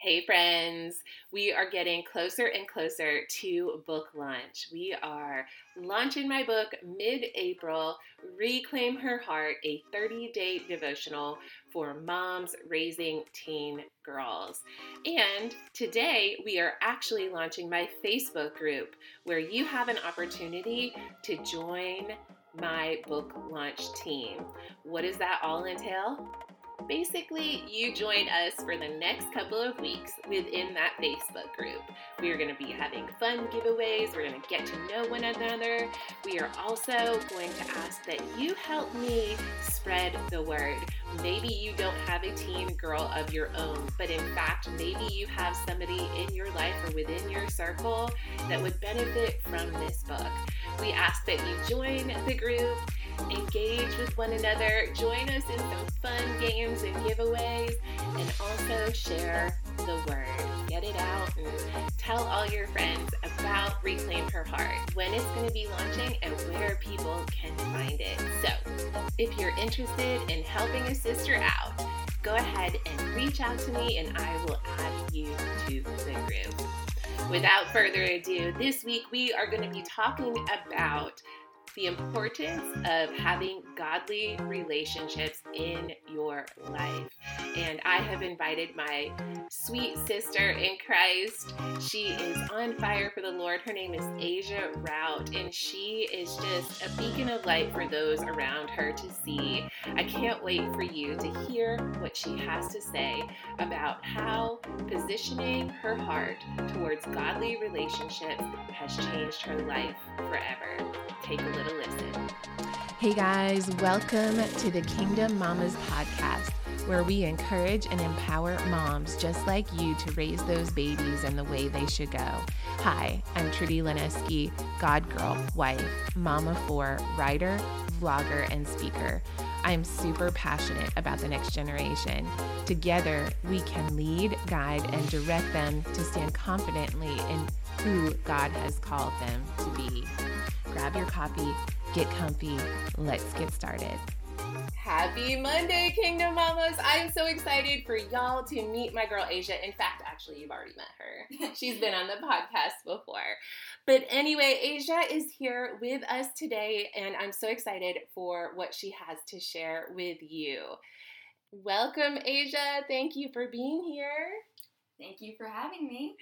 Hey, friends. We are getting closer and closer to book launch. We are launching my book mid April Reclaim Her Heart, a 30 day devotional for moms raising teen girls. And today we are actually launching my Facebook group where you have an opportunity to join my book launch team. What does that all entail? Basically, you join us for the next couple of weeks within that Facebook group. We are going to be having fun giveaways. We're going to get to know one another. We are also going to ask that you help me spread the word. Maybe you don't have a teen girl of your own, but in fact, maybe you have somebody in your life or within your circle that would benefit from this book. We ask that you join the group engage with one another, join us in some fun games and giveaways, and also share the word. Get it out and tell all your friends about Reclaim Her Heart, when it's going to be launching, and where people can find it. So, if you're interested in helping a sister out, go ahead and reach out to me and I will add you to the group. Without further ado, this week we are going to be talking about the importance of having godly relationships in your life. And I have invited my sweet sister in Christ. She is on fire for the Lord. Her name is Asia Rout, and she is just a beacon of light for those around her to see. I can't wait for you to hear what she has to say about how positioning her heart towards godly relationships has changed her life forever. Take a little listen. Hey guys, welcome to the Kingdom Mamas podcast, where we encourage and empower moms just like you to raise those babies in the way they should go. Hi, I'm Trudy Lineski, God girl, wife, mama for, writer, vlogger, and speaker. I'm super passionate about the next generation. Together, we can lead, guide, and direct them to stand confidently in who God has called them to be grab your copy, get comfy. Let's get started. Happy Monday, Kingdom Mamas! I'm so excited for y'all to meet my girl Asia. In fact, actually, you've already met her. She's been on the podcast before. But anyway, Asia is here with us today, and I'm so excited for what she has to share with you. Welcome, Asia. Thank you for being here. Thank you for having me.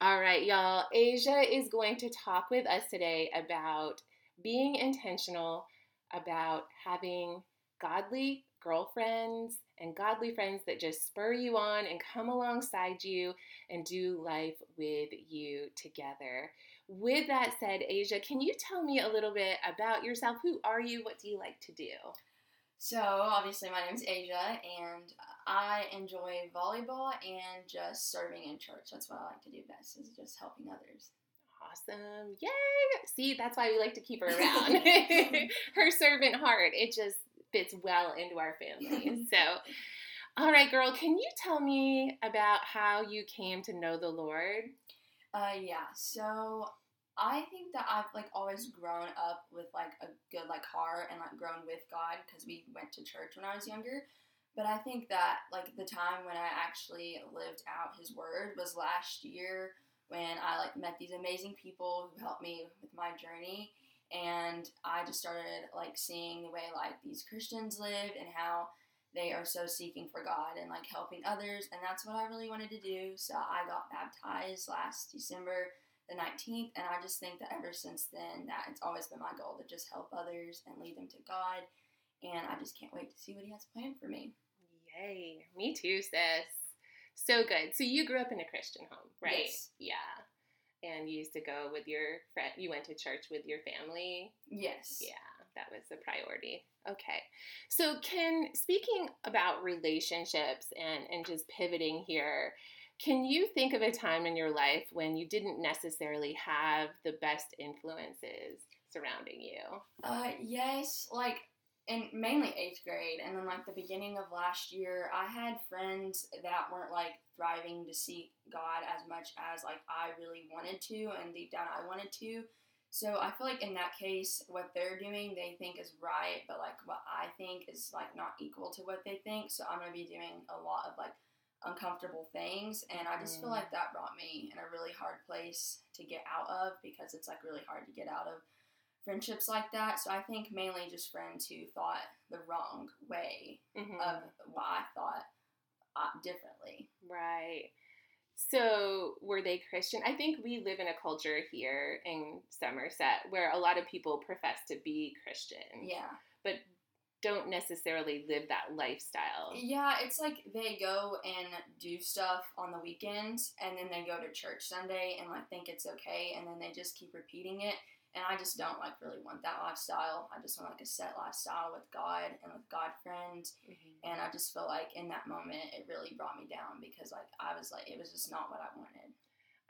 All right, y'all. Asia is going to talk with us today about being intentional, about having godly girlfriends and godly friends that just spur you on and come alongside you and do life with you together. With that said, Asia, can you tell me a little bit about yourself? Who are you? What do you like to do? So, obviously, my name is Asia, and I enjoy volleyball and just serving in church. That's what I like to do best, is just helping others. Awesome. Yay! See, that's why we like to keep her around. her servant heart, it just fits well into our family. So, all right, girl, can you tell me about how you came to know the Lord? Uh, yeah. So I think that I've like always grown up with like a good like heart and like grown with God because we went to church when I was younger. But I think that like the time when I actually lived out His Word was last year when I like met these amazing people who helped me with my journey, and I just started like seeing the way like these Christians live and how they are so seeking for God and like helping others, and that's what I really wanted to do. So I got baptized last December the 19th. And I just think that ever since then, that it's always been my goal to just help others and lead them to God. And I just can't wait to see what He has planned for me. Yay. Me too, sis. So good. So you grew up in a Christian home, right? Yes. Yeah. And you used to go with your friend, you went to church with your family? Yes. Yeah, that was a priority. Okay. So, can, speaking about relationships and, and just pivoting here, can you think of a time in your life when you didn't necessarily have the best influences surrounding you? Uh, yes, like in mainly eighth grade, and then like the beginning of last year, I had friends that weren't like thriving to seek God as much as like I really wanted to, and deep down I wanted to. So I feel like in that case, what they're doing, they think is right, but like what I think is like not equal to what they think. So I'm gonna be doing a lot of like uncomfortable things and i just feel Mm. like that brought me in a really hard place to get out of because it's like really hard to get out of friendships like that so i think mainly just friends who thought the wrong way Mhm. of what i thought Uh, differently Right. So, were they Christian? I think we live in a culture here in Somerset where a lot of people profess to be Christian, yeah but don't necessarily live that lifestyle. Yeah, it's like they go and do stuff on the weekends and then they go to church Sunday and like think it's okay and then they just keep repeating it. And I just don't like really want that lifestyle. I just want like a set lifestyle with God and with God friends. Mhm. And I just feel like in that moment it really brought me down because like I was like it was just not what I wanted.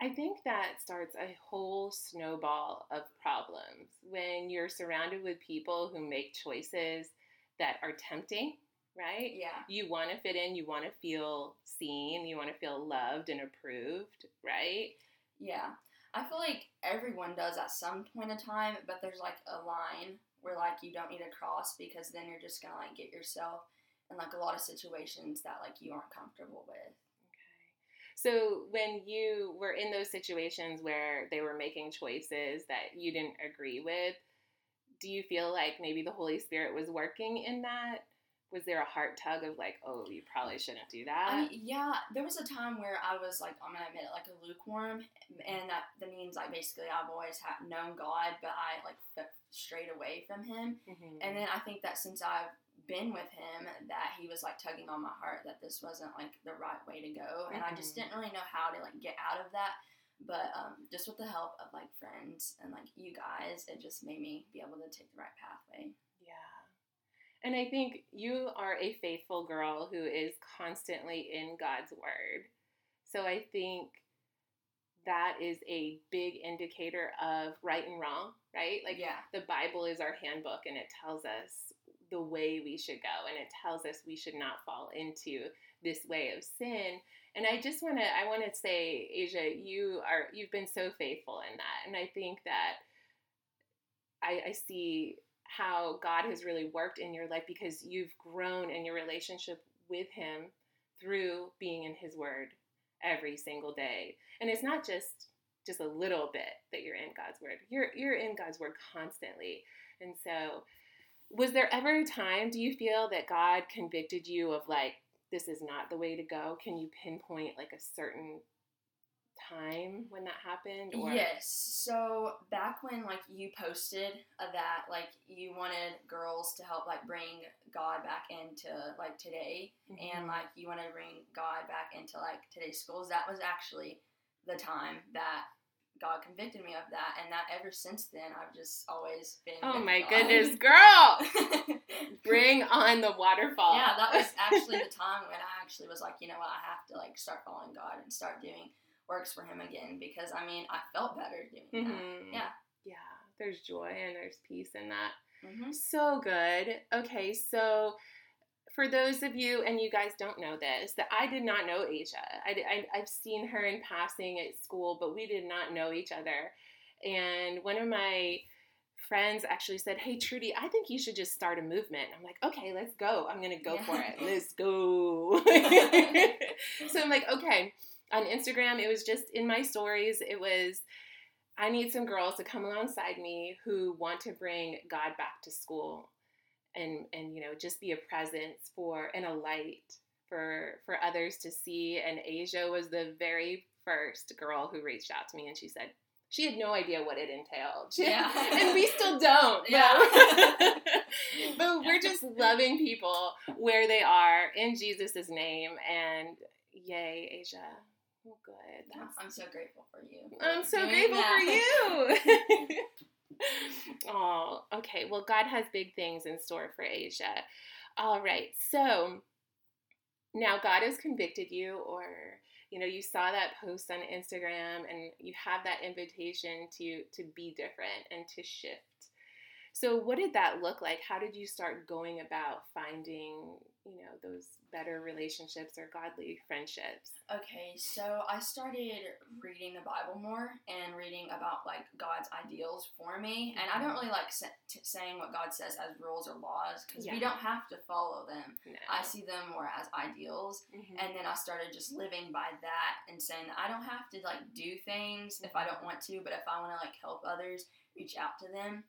I think that starts a whole snowball of problems when you're surrounded with people who make choices that are tempting, right? Yeah. You want to fit in, you want to feel seen, you want to feel loved and approved, right? Yeah. I feel like everyone does at some point in time, but there's like a line where like you don't need to cross because then you're just gonna like get yourself in like a lot of situations that like you aren't comfortable with. Okay. So when you were in those situations where they were making choices that you didn't agree with, do you feel like maybe the Holy Spirit was working in that? Was there a heart tug of like, oh, you probably shouldn't do that? I mean, yeah, there was a time where I was like, I'm gonna admit it, like a lukewarm, and that that means like basically I've always had known God, but I like f- strayed away from Him. Mhm. And then I think that since I've been with him, that he was like tugging on my heart that this wasn't like the right way to go, and I just Mhm. didn't really know how to like get out of that. But um, just with the help of like friends and like you guys, it just made me be able to take the right pathway. And I think you are a faithful girl who is constantly in God's word. So I think that is a big indicator of right and wrong, right? Like yeah, the Bible is our handbook and it tells us the way we should go and it tells us we should not fall into this way of sin. And I just want to I want to say Asia, you are you've been so faithful in that. And I think that I, I see how God has really worked in your life because you've grown in your relationship with him through being in his word every single day. And it's not just just a little bit that you're in God's word. You're you're in God's word constantly. And so was there ever a time do you feel that God convicted you of like this is not the way to go? Can you pinpoint like a certain time when that happened or Yes. So back when like you posted that like you wanted girls to help like bring God back into like today and Mhm. like you want to bring God back into like today's schools, that was actually the time that God convicted me of that, and that ever since then I've just always been. Oh my God. goodness, girl! Bring on the waterfall. yeah, that was actually the time when I actually was like, you know what, I have to like start following God and start doing works for Him again because I mean I felt better doing that. Mhm. Yeah. Yeah. There's joy and there's peace in that. hmm So good. Okay, so for those of you, and you guys don't know this, that I did not know Asia. I, I, have seen her in passing at school, but we did not know each other. And one of my friends actually said, Hey, Trudy, I think you should just start a movement. I'm like, Okay, let's go. I'm to go for it. Let's go. so I'm like, Okay. On Instagram, it was just in my stories, it was, I need some girls to come alongside me who want to bring God back to school and and you know just be a presence for and a light for for others to see and Asia was the very first girl who reached out to me and she said she had no idea what it entailed. Yeah. and we still don't. Yeah. But, but we're just loving people where they are in Jesus' name and yay, Asia. Oh, good. That's I'm so grateful for you. I'm so grateful that. for you. oh, okay. Well, God has big things in store for Asia. All right. So now God has convicted you, or you know, you saw that post on Instagram, and you have that invitation to to be different and to shift. So, what did that look like? How did you start going about finding you know, those better relationships or godly friendships? Okay, so I started reading the Bible more and reading about like God's ideals for me. And I don't really like t- saying what God says as rules or laws because Yeah. we don't have to follow them. No. I see them more as ideals. Mhm. And then I started just living by that and saying that I don't have to like do things if I don't want to, but if I want to like help others, reach out to them.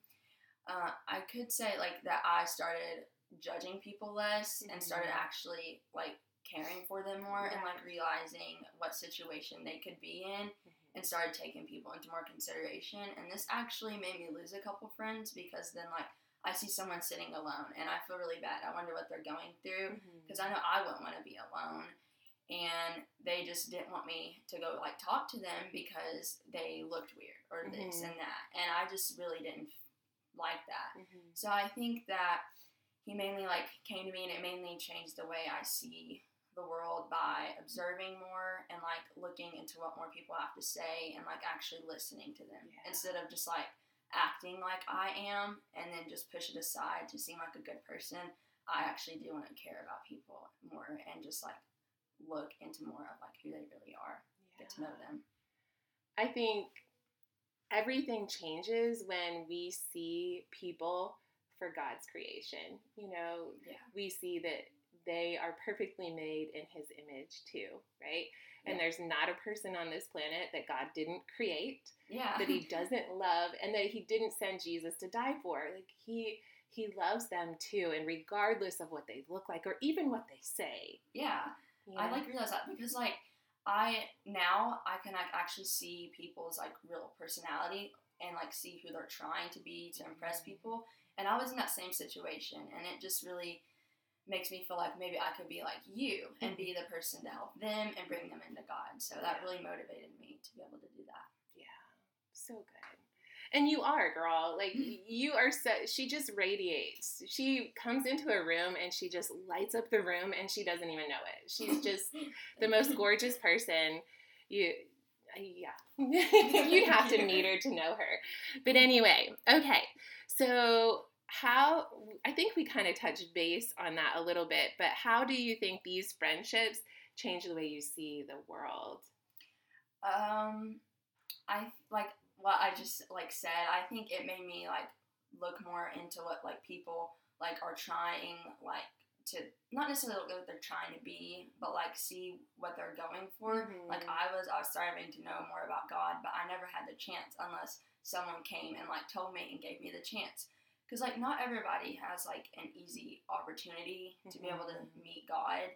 Uh, I could say like that I started judging people less and started Mhm. actually like caring for them more and like realizing what situation they could be in Mhm. and started taking people into more consideration and this actually made me lose a couple friends because then like I see someone sitting alone and I feel really bad. I wonder what they're going through because I know I wouldn't want to be alone. And they just didn't want me to go like talk to them because they looked weird or this Mhm. and that. And I just really didn't like that. Mhm. So I think that he mainly like came to me and it mainly changed the way I see the world by observing more and like looking into what more people have to say and like actually listening to them Yeah. instead of just like acting like I am and then just push it aside to seem like a good person. I actually do want to care about people more and just like look into more of like who they really are, get to know them. I think everything changes when we see people for God's creation. You know, Yeah. we see that they are perfectly made in his image too, right? And Yeah. there's not a person on this planet that God didn't create, Yeah. that he doesn't love, and that he didn't send Jesus to die for. Like he he loves them too, and regardless of what they look like or even what they say. yeah. you I like realize that because like I now I can like actually see people's like real personality and like see who they're trying to be to impress Mhm. people. And I was in that same situation and it just really makes me feel like maybe I could be like you and be mm-hmm. the person to help them and bring them into God. So that really motivated me to be able to do that. Yeah, so good. And you are, girl. Like mm-hmm. you are so she just radiates. She comes into a room and she just lights up the room and she doesn't even know it. She's just the most gorgeous person. You yeah. You'd have to meet her to know her. But anyway, okay. So how I think we kind of touched base on that a little bit, but how do you think these friendships change the way you see the world? Um, I like what I just like said. I think it made me like look more into what like people like are trying like to not necessarily look at what they're trying to be, but like see what they're going for. Mhm. Like I was, I was starting to know more about God, but I never had the chance unless someone came and like told me and gave me the chance. Because like not everybody has like an easy opportunity to be able to Mhm. meet God.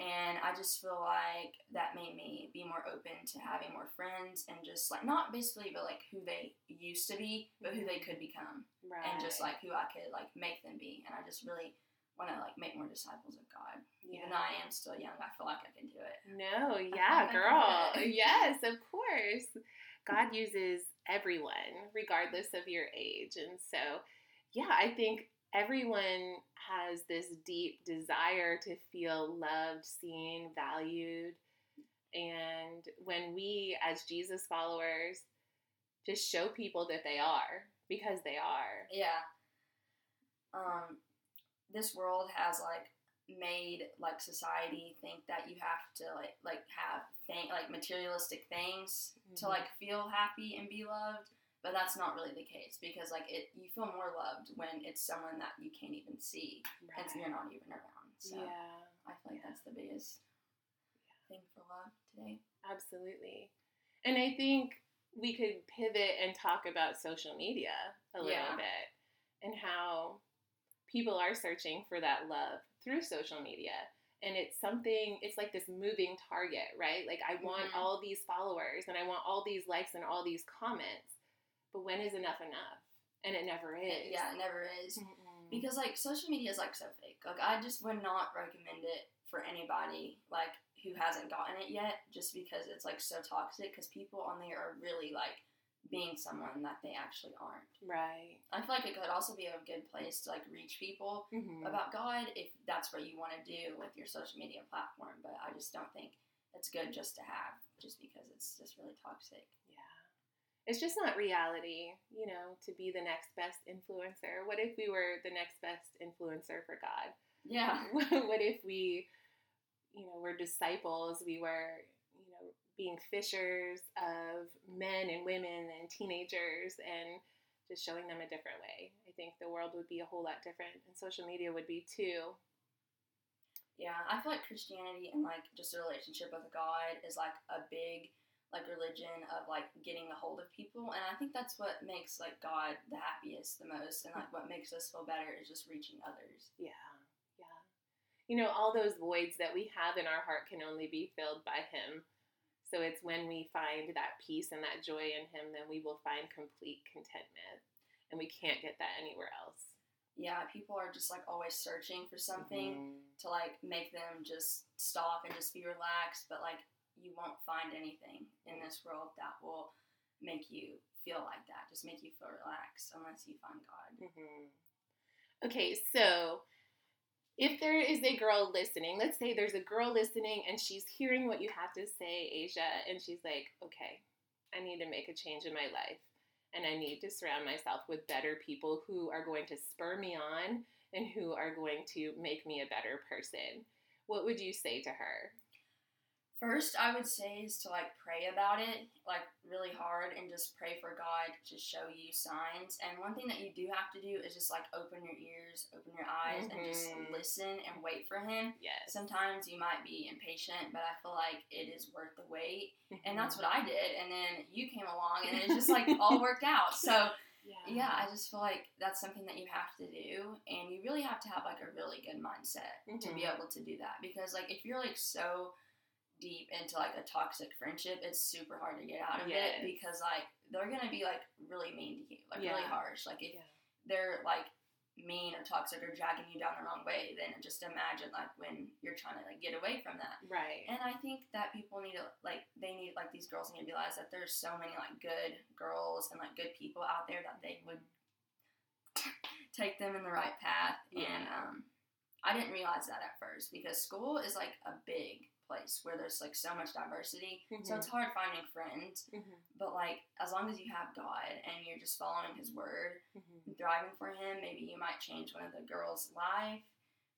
And I just feel like that made me be more open to having more friends and just like not basically but like who they used to be, but who they could become. Right. And just like who I could like make them be. And I just really want to like make more disciples of God. Even though I am still young, I feel like I can do it. No, yeah, girl. yes, of course. God uses everyone, regardless of your age. And so, yeah, I think everyone has this deep desire to feel loved, seen, valued. And when we, as Jesus followers, just show people that they are, because they are. Yeah. Um, this world has like made like society think that you have to like like have thing like materialistic things to Mhm. like feel happy and be loved but that's not really the case because like it you feel more loved when it's someone that you can't even see and you're not even around so Yeah. i feel like Yeah. that's the biggest thing for love today Absolutely. And I think we could pivot and talk about social media a little Yeah. bit and how people are searching for that love through social media. And it's something, it's like this moving target, right? Like, I want Mhm. all these followers and I want all these likes and all these comments. But when is enough enough? And it never is. yeah it never is Mm-mm. because like social media is like so fake. Like I just would not recommend it for anybody like who hasn't gotten it yet, just because it's like so toxic. Because people on there are really like being someone that they actually aren't. Right. I feel like it could also be a good place to like reach people Mhm. about God if that's what you want to do with your social media platform. But I just don't think it's good just to have, just because it's just really toxic. Yeah. It's just not reality, you know, to be the next best influencer. What if we were the next best influencer for God? Yeah. what if we, you know, were disciples? We were, being fishers of men and women and teenagers and just showing them a different way. I think the world would be a whole lot different, and social media would be too. Yeah, I feel like Christianity and like just a relationship with God is like a big like religion of like getting a hold of people and I think that's what makes like God the happiest the most and like what makes us feel better is just reaching others. Yeah. Yeah. You know, all those voids that we have in our heart can only be filled by him. So it's when we find that peace and that joy in him then we will find complete contentment. And we can't get that anywhere else yeah, people are just like always searching for something mm-hmm. to like make them just stop and just be relaxed, but like you won't find anything in this world that will make you feel like that, just make you feel relaxed unless you find God. Mm-hmm. Okay, so if there is a girl listening, let's say there's a girl listening and she's hearing what you have to say, Asia, and she's like, okay, I need to make a change in my life and I need to surround myself with better people who are going to spur me on and who are going to make me a better person. What would you say to her? First, I would say is to like pray about it, like really hard, and just pray for God to show you signs. And one thing that you do have to do is just like open your ears, open your eyes, mm-hmm. and just mm-hmm. listen and wait for Him. Yes. Sometimes you might be impatient, but I feel like it is worth the wait. Mm-hmm. And that's what I did. And then you came along, and it just like all worked out. So. Yeah. yeah, I just feel like that's something that you have to do, and you really have to have like a really good mindset mm-hmm. to be mm-hmm. able to do that. Because like if you're like so deep into like a toxic friendship, it's super hard to get out of yes. it because like they're gonna be like really mean to you, like yeah. really harsh. Like if yeah. they're like mean or toxic or dragging you down the wrong way, then just imagine like when you're trying to like get away from that. Right. And I think that people need to like they need like these girls need to realize that there's so many like good girls and like good people out there that they would take them in the right path. Yeah. And um I didn't realize that at first because school is like a big place where there's like so much diversity. Mm-hmm. So it's hard finding friends. Mm-hmm. But like as long as you have God and you're just following His word, mm-hmm. driving for Him, maybe you might change one of the girls' life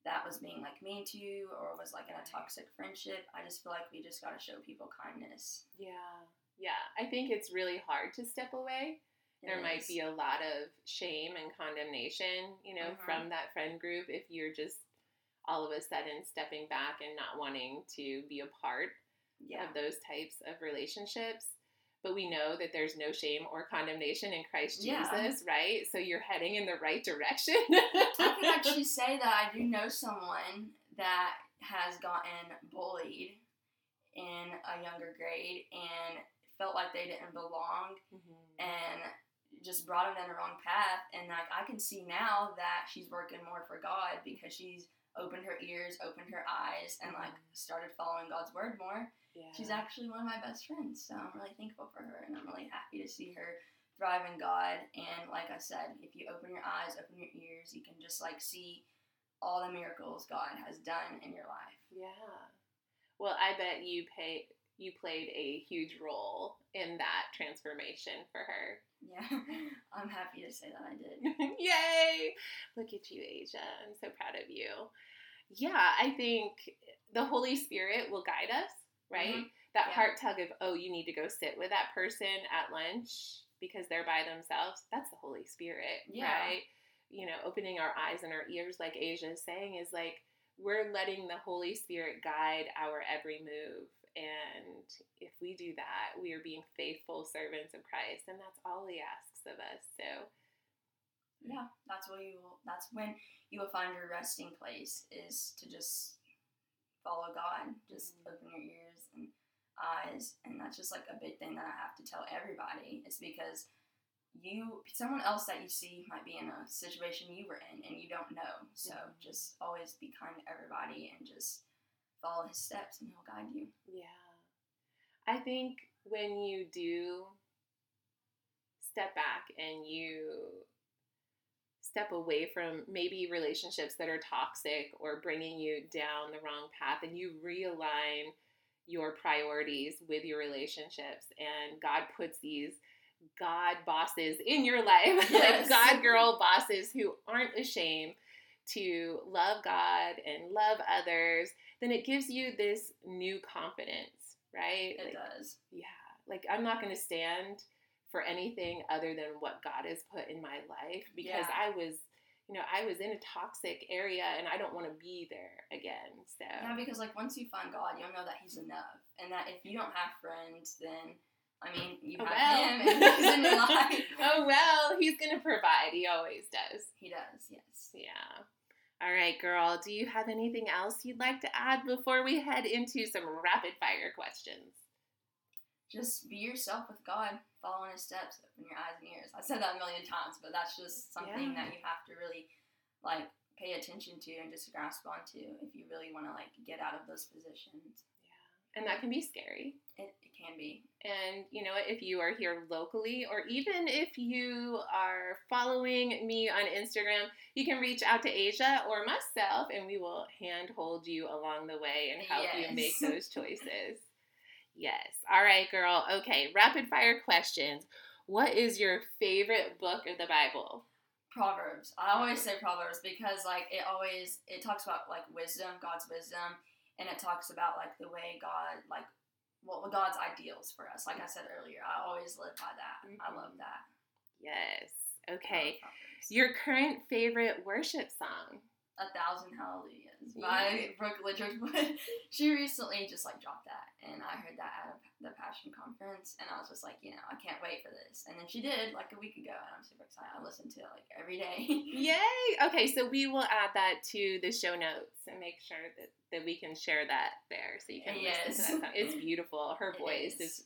that was being like mean to you or was like in a toxic friendship. I just feel like we just got to show people kindness. Yeah. Yeah. I think it's really hard to step away. It there is. might be a lot of shame and condemnation, you know, mm-hmm. from that friend group if you're just all of a sudden stepping back and not wanting to be a part yeah. of those types of relationships. But we know that there's no shame or condemnation in Christ Jesus, yeah. right? So you're heading in the right direction. I can actually say that I do know someone that has gotten bullied in a younger grade and felt like they didn't belong mm-hmm. and just brought them in the wrong path. And like I can see now that she's working more for God because she's opened her ears, opened her eyes, and like mm-hmm. started following God's word more. Yeah. She's actually one of my best friends, so I'm really thankful for her, and I'm really happy to see her thrive in God. And like I said, if you open your eyes, open your ears, you can just like see all the miracles God has done in your life. Yeah. Well, I bet you pay you played a huge role in that transformation for her. Yeah, I'm happy to say that I did. Yay! Look at you, Asia. I'm so proud of you. Yeah, I think the Holy Spirit will guide us, right? Mm-hmm. That yeah. heart tug of, oh, you need to go sit with that person at lunch because they're by themselves. That's the Holy Spirit, yeah. right? You know, opening our eyes and our ears, like Asia is saying, is like we're letting the Holy Spirit guide our every move. And if we do that, we are being faithful servants of Christ, and that's all He asks of us. So, yeah, that's what you will. That's when you will find your resting place is to just follow God. Just mm-hmm. open your ears and eyes, and that's just like a big thing that I have to tell everybody. Is because you someone else that you see might be in a situation you were in and you don't know. So mm-hmm. just always be kind to everybody and just follow his steps and he'll guide you. Yeah. I think when you do step back and you step away from maybe relationships that are toxic or bringing you down the wrong path and you realign your priorities with your relationships and God puts these God bosses in your life, yes. like God girl bosses who aren't ashamed to love God and love others, then it gives you this new confidence, right? It like, does. Yeah. Like I'm not going to stand for anything other than what God has put in my life because Yeah. I was, you know, I was in a toxic area and I don't want to be there again. So Yeah, because like once you find God, you'll know that He's enough, and that if you don't have friends, then I mean you Oh, have well. Him, and He's in your life. oh well, he's going to provide. He always does. He does, yes. Yeah. All right, girl. Do you have anything else you'd like to add before we head into some rapid fire questions? Just be yourself with God, following His steps, open your eyes and ears. I said that a million times, but that's just something Yeah. that you have to really like pay attention to and just grasp onto if you really want to like get out of those positions. Yeah. And that can be scary. It, can be. And you know what? If you are here locally, or even if you are following me on Instagram, you can reach out to Asia or myself, and we will handhold you along the way and help you make those choices. yes. All right, girl. Okay. Rapid fire questions. What is your favorite book of the Bible? Proverbs. I always say Proverbs because like it always it talks about like wisdom, God's wisdom, and it talks about like the way God like what what God's ideals for us. Like I said earlier, I always live by that. I Mhm. love that. Yes. I Okay. Your current favorite worship song? A Thousand Hallelujahs by Brooke Ligertwood. But she recently just like dropped that, and I heard that at the Passion Conference, and I was just like, you know, I can't wait for this. And then she did like a week ago, and I'm super excited. I listen to it like every day. Yay! Okay, so we will add that to the show notes and make sure that, that we can share that there so you can listen to that song. It's beautiful. Her It voice is. is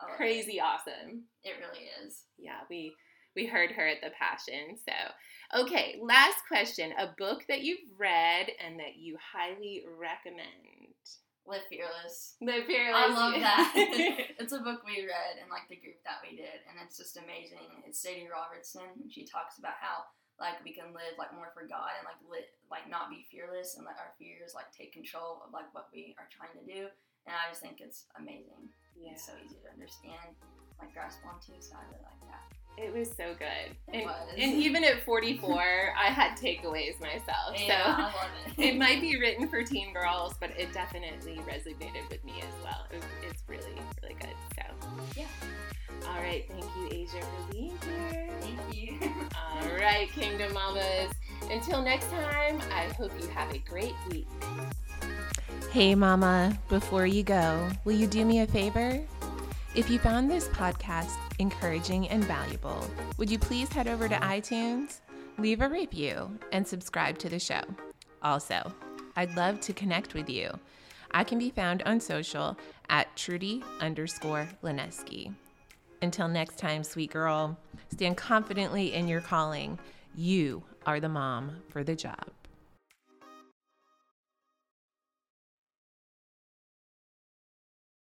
love it. crazy awesome. It really is. Yeah, we we heard her at the Passion. So, okay, last question. A book that you've read and that you highly recommend. Live Fearless. The Fearless. I love that. it's a book we read in like the group that we did, and it's just amazing. It's Sadie Robertson, and she talks about how like we can live like more for God and like lit like not be fearless and let our fears like take control of like what we are trying to do. And I just think it's amazing. yeah, It's so easy to understand, like grasp onto. So I really like that. It was so good. It and, was. and even at 44, I had takeaways myself. Yeah, so I love it. it might be written for teen girls, but it definitely resonated with me as well. It, it's really, really good. So, Yeah. All right. Thank you, Asia, for being here. Thank you. All right, Kingdom Mamas. Until next time, I hope you have a great week. Hey, Mama, before you go, will you do me a favor? If you found this podcast encouraging and valuable, would you please head over to iTunes, leave a review, and subscribe to the show? Also, I'd love to connect with you. I can be found on social at Trudy underscore Lineski. Until next time, sweet girl, stand confidently in your calling. You are the mom for the job.